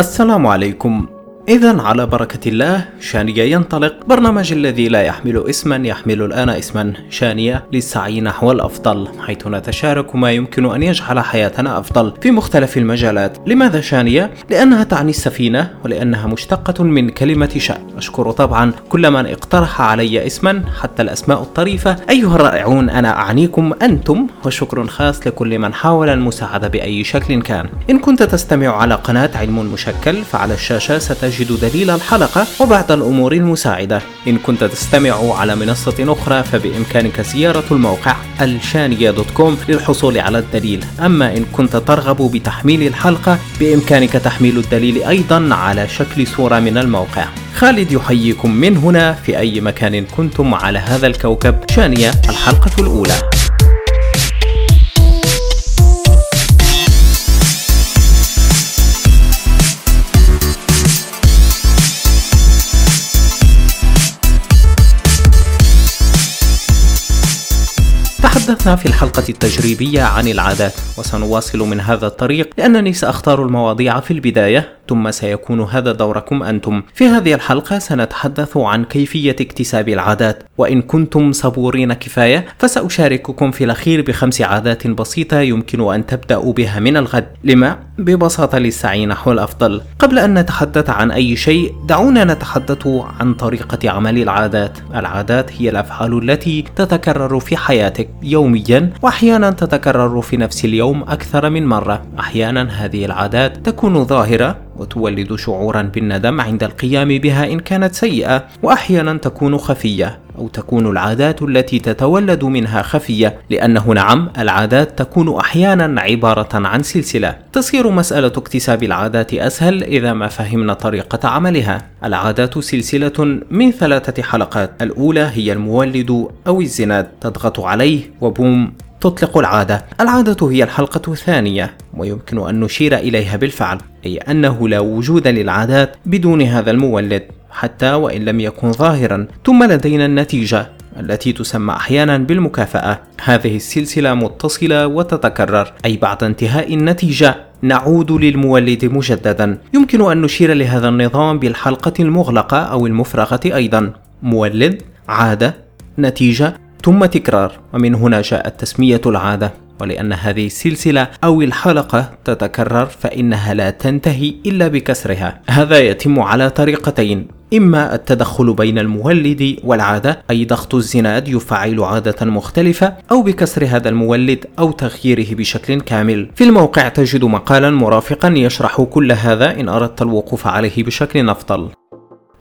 السلام عليكم. إذا على بركة الله شانية ينطلق. برنامج الذي لا يحمل اسما يحمل الآن اسما شانية للسعي نحو الأفضل حيث نتشارك ما يمكن أن يجعل حياتنا أفضل في مختلف المجالات. لماذا شانية؟ لأنها تعني السفينة ولأنها مشتقة من كلمة شأن. أشكر طبعا كل من اقترح علي اسما حتى الأسماء الطريفة. أيها الرائعون أنا أعنيكم أنتم وشكر خاص لكل من حاول المساعدة بأي شكل كان. إن كنت تستمع على قناة علم مشكل فعلى الشاشة ستجد تجد دليل الحلقة وبعض الأمور المساعدة. إن كنت تستمع على منصة أخرى فبإمكانك زيارة الموقع الشانية دوت كوم للحصول على الدليل. أما إن كنت ترغب بتحميل الحلقة بإمكانك تحميل الدليل أيضا على شكل صورة من الموقع. خالد يحييكم من هنا في أي مكان كنتم على هذا الكوكب. شانية الحلقة الأولى. تحدثنا في الحلقة التجريبية عن العادات وسنواصل من هذا الطريق لأنني سأختار المواضيع في البداية ثم سيكون هذا دوركم أنتم. في هذه الحلقة سنتحدث عن كيفية اكتساب العادات وإن كنتم صبورين كفاية فسأشارككم في الأخير بخمس عادات بسيطة يمكن أن تبدأوا بها من الغد. لما؟ ببساطة للسعي نحو الأفضل قبل أن نتحدث عن أي شيء دعونا نتحدث عن طريقة عمل العادات. العادات هي الأفعال التي تتكرر في حياتك يوميا واحيانا تتكرر في نفس اليوم أكثر من مرة. أحيانا هذه العادات تكون ظاهرة وتولد شعورا بالندم عند القيام بها إن كانت سيئة وأحيانا تكون خفية أو تكون العادات التي تتولد منها خفية لأنه نعم العادات تكون أحيانا عبارة عن سلسلة. تصير مسألة اكتساب العادات أسهل إذا ما فهمنا طريقة عملها. العادات سلسلة من ثلاثة حلقات. الأولى هي المولد أو الزناد تضغط عليه وبوم. تطلق العادة. العادة هي الحلقة الثانية ويمكن أن نشير إليها بالفعل أي أنه لا وجود للعادات بدون هذا المولد حتى وإن لم يكن ظاهرا. ثم لدينا النتيجة التي تسمى أحيانا بالمكافأة. هذه السلسلة متصلة وتتكرر أي بعد انتهاء النتيجة نعود للمولد مجددا. يمكن أن نشير لهذا النظام بالحلقة المغلقة أو المفرغة أيضا. مولد عادة نتيجة ثم تكرار. ومن هنا جاءت تسمية العادة. ولأن هذه السلسلة أو الحلقة تتكرر فإنها لا تنتهي إلا بكسرها. هذا يتم على طريقتين. إما التدخل بين المولد والعادة أي ضغط الزناد يفعل عادة مختلفة أو بكسر هذا المولد أو تغييره بشكل كامل. في الموقع تجد مقالا مرافقا يشرح كل هذا إن أردت الوقوف عليه بشكل أفضل.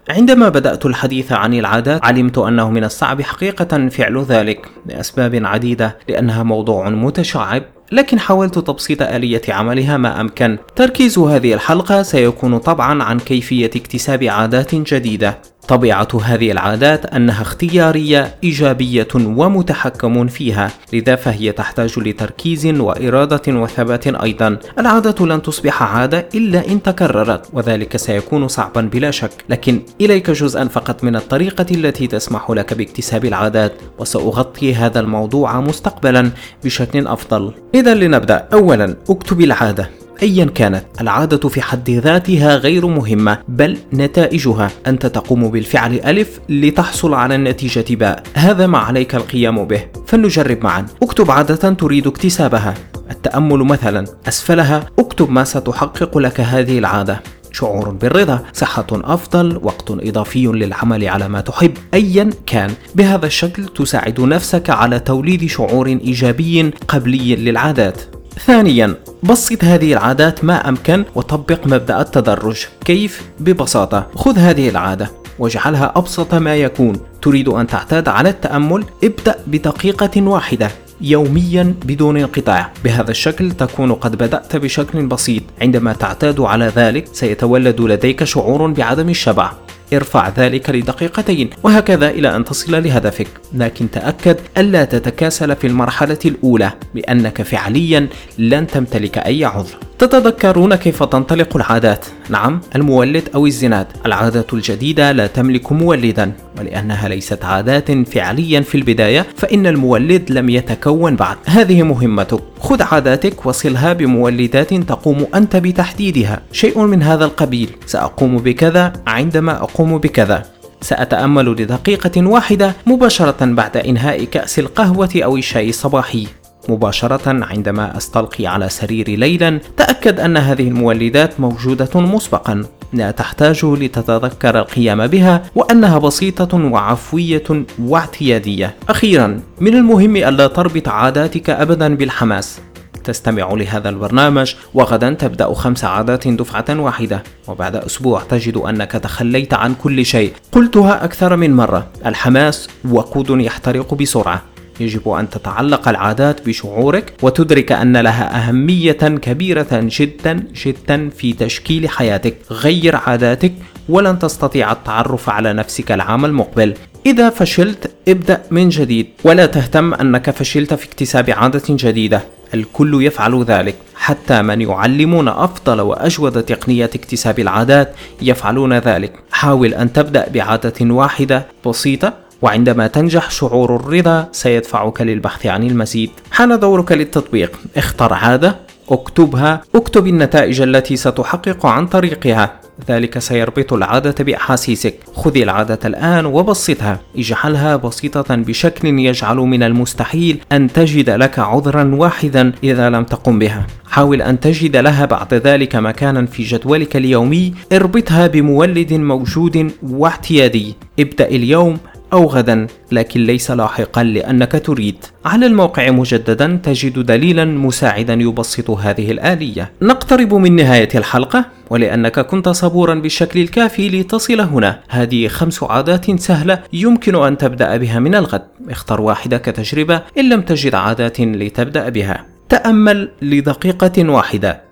عندما بدأت الحديث عن العادات علمت أنه من الصعب حقيقة فعل ذلك لأسباب عديدة لأنها موضوع متشعب لكن حاولت تبسيط آلية عملها ما أمكن. تركيز هذه الحلقة سيكون طبعا عن كيفية اكتساب عادات جديدة طبيعة هذه العادات أنها اختيارية إيجابية ومتحكم فيها لذا فهي تحتاج لتركيز وإرادة وثبات أيضا. العادة لن تصبح عادة إلا إن تكررت وذلك سيكون صعبا بلا شك. لكن إليك جزءا فقط من الطريقة التي تسمح لك باكتساب العادات وسأغطي هذا الموضوع مستقبلا بشكل أفضل. إذا لنبدأ. أولا اكتب العادة. ايا كانت العادة في حد ذاتها غير مهمة بل نتائجها انت تقوم بالفعل ألف لتحصل على النتيجة باء هذا ما عليك القيام به. فلنجرب معا. اكتب عادة تريد اكتسابها. التأمل مثلا أسفلها. اكتب ما ستحقق لك هذه العادة. شعور بالرضا صحة أفضل وقت إضافي للعمل على ما تحب. أيا كان. بهذا الشكل تساعد نفسك على توليد شعور إيجابي قبلي للعادات. ثانيا بسط هذه العادات ما أمكن وطبق مبدأ التدرج. كيف؟ ببساطة خذ هذه العادة واجعلها أبسط ما يكون. تريد أن تعتاد على التأمل؟ ابدأ بدقيقة واحدة يوميا بدون انقطاع. بهذا الشكل تكون قد بدأت بشكل بسيط. عندما تعتاد على ذلك سيتولد لديك شعور بعدم الشبع. ارفع ذلك لدقيقتين وهكذا إلى أن تصل لهدفك. لكن تأكد ألا تتكاسل في المرحلة الأولى لأنك فعليا لن تمتلك أي عذر. تتذكرون كيف تنطلق العادات؟ نعم المولد أو الزناد. العادة الجديدة لا تملك مولدا ولأنها ليست عادات فعليا في البداية فإن المولد لم يتكون بعد. هذه مهمتك خذ عاداتك وصلها بمولدات تقوم أنت بتحديدها. شيء من هذا القبيل. سأقوم بكذا عندما أقوم بكذا. سأتأمل لدقيقة واحدة مباشرة بعد إنهاء كأس القهوة أو الشاي الصباحي. مباشرة عندما أستلقي على سريري ليلا تأكد أن هذه المولدات موجودة مسبقا. لا تحتاج لتتذكر القيام بها وأنها بسيطة وعفوية واعتيادية. أخيرا من المهم ألا تربط عاداتك أبدا بالحماس. تستمع لهذا البرنامج وغدا تبدأ خمس عادات دفعة واحدة. وبعد أسبوع تجد أنك تخليت عن كل شيء. قلتها أكثر من مرة. الحماس وقود يحترق بسرعة. يجب أن تتعلق العادات بشعورك وتدرك أن لها أهمية كبيرة جدا جدا في تشكيل حياتك. غير عاداتك ولن تستطيع التعرف على نفسك العام المقبل. إذا فشلت ابدأ من جديد. ولا تهتم أنك فشلت في اكتساب عادة جديدة. الكل يفعل ذلك. حتى من يعلمون أفضل وأجود تقنيات اكتساب العادات يفعلون ذلك. حاول أن تبدأ بعادة واحدة بسيطة وعندما تنجح شعور الرضا سيدفعك للبحث عن المزيد. حان دورك للتطبيق. اختر عادة اكتبها اكتب النتائج التي ستحقق عن طريقها. ذلك سيربط العادة بأحاسيسك. خذ العادة الآن وبسطها. اجعلها بسيطة بشكل يجعل من المستحيل أن تجد لك عذرا واحدا إذا لم تقم بها. حاول أن تجد لها بعد ذلك مكانا في جدولك اليومي. اربطها بمولد موجود واعتيادي ابدأ اليوم أو غدا لكن ليس لاحقا لأنك تريد. على الموقع مجددا تجد دليلا مساعدا يبسط هذه الآلية. نقترب من نهاية الحلقة ولأنك كنت صبورا بالشكل الكافي لتصل هنا. هذه خمس عادات سهلة يمكن أن تبدأ بها من الغد. اختر واحدة كتجربة إن لم تجد عادات لتبدأ بها. تأمل لدقيقة واحدة.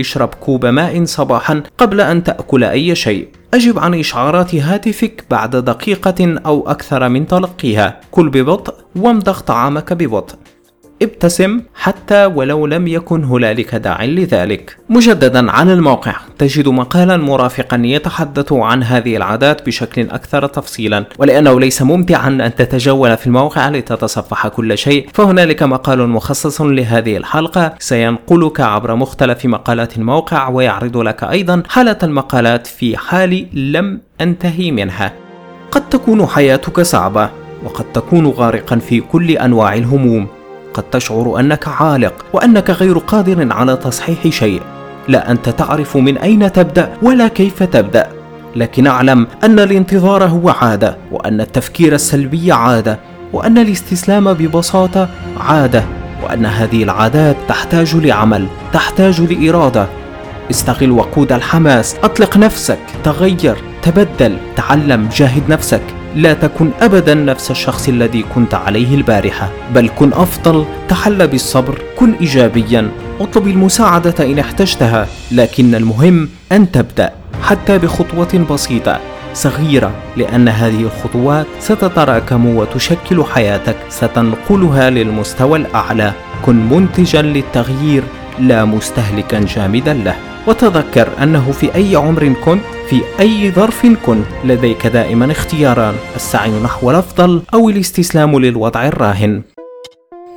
اشرب كوب ماء صباحا قبل أن تأكل أي شيء. أجب عن إشعارات هاتفك بعد دقيقة أو أكثر من تلقيها. كل ببطء وامضغ طعامك ببطء. ابتسم حتى ولو لم يكن هنالك داع لذلك. مجددا على الموقع تجد مقالا مرافقا يتحدث عن هذه العادات بشكل أكثر تفصيلا، ولأنه ليس ممتعا أن تتجول في الموقع لتتصفح كل شيء، فهنالك مقال مخصص لهذه الحلقة سينقلك عبر مختلف مقالات الموقع ويعرض لك أيضا حالة المقالات في حال لم أنتهي منها. قد تكون حياتك صعبة وقد تكون غارقا في كل أنواع الهموم قد تشعر أنك عالق وأنك غير قادر على تصحيح شيء. لا أنت تعرف من أين تبدأ ولا كيف تبدأ. لكن أعلم أن الانتظار هو عادة وأن التفكير السلبي عادة وأن الاستسلام ببساطة عادة وأن هذه العادات تحتاج لعمل تحتاج لإرادة. استغل وقود الحماس أطلق نفسك تغير تبدل تعلم جاهد نفسك. لا تكن ابدا نفس الشخص الذي كنت عليه البارحة بل كن أفضل تحلى بالصبر كن ايجابيا اطلب المساعدة إن احتجتها لكن المهم أن تبدأ حتى بخطوة بسيطة صغيرة لأن هذه الخطوات ستتراكم وتشكل حياتك ستنقلها للمستوى الأعلى كن منتجا للتغيير لا مستهلكا جامدا له. وتذكر أنه في أي عمر كنت في أي ظرف كنت لديك دائما اختياران السعي نحو الأفضل أو الاستسلام للوضع الراهن.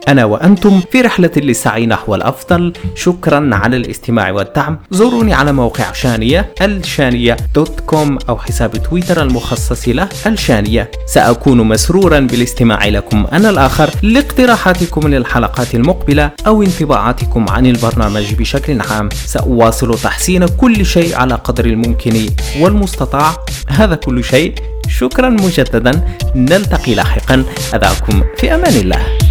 أنا وأنتم في رحلة للسعي نحو الأفضل. شكرا على الاستماع والدعم. زوروني على موقع شانية الشانية دوت كوم أو حساب تويتر المخصص له الشانية. سأكون مسرورا بالاستماع لكم أنا الآخر لاقتراحاتكم للحلقات المقبلة أو انطباعاتكم عن البرنامج بشكل عام. سأواصل تحسين كل شيء على قدر الممكن والمستطاع. هذا كل شيء. شكرا مجددا. نلتقي لاحقا. أدعكم في أمان الله.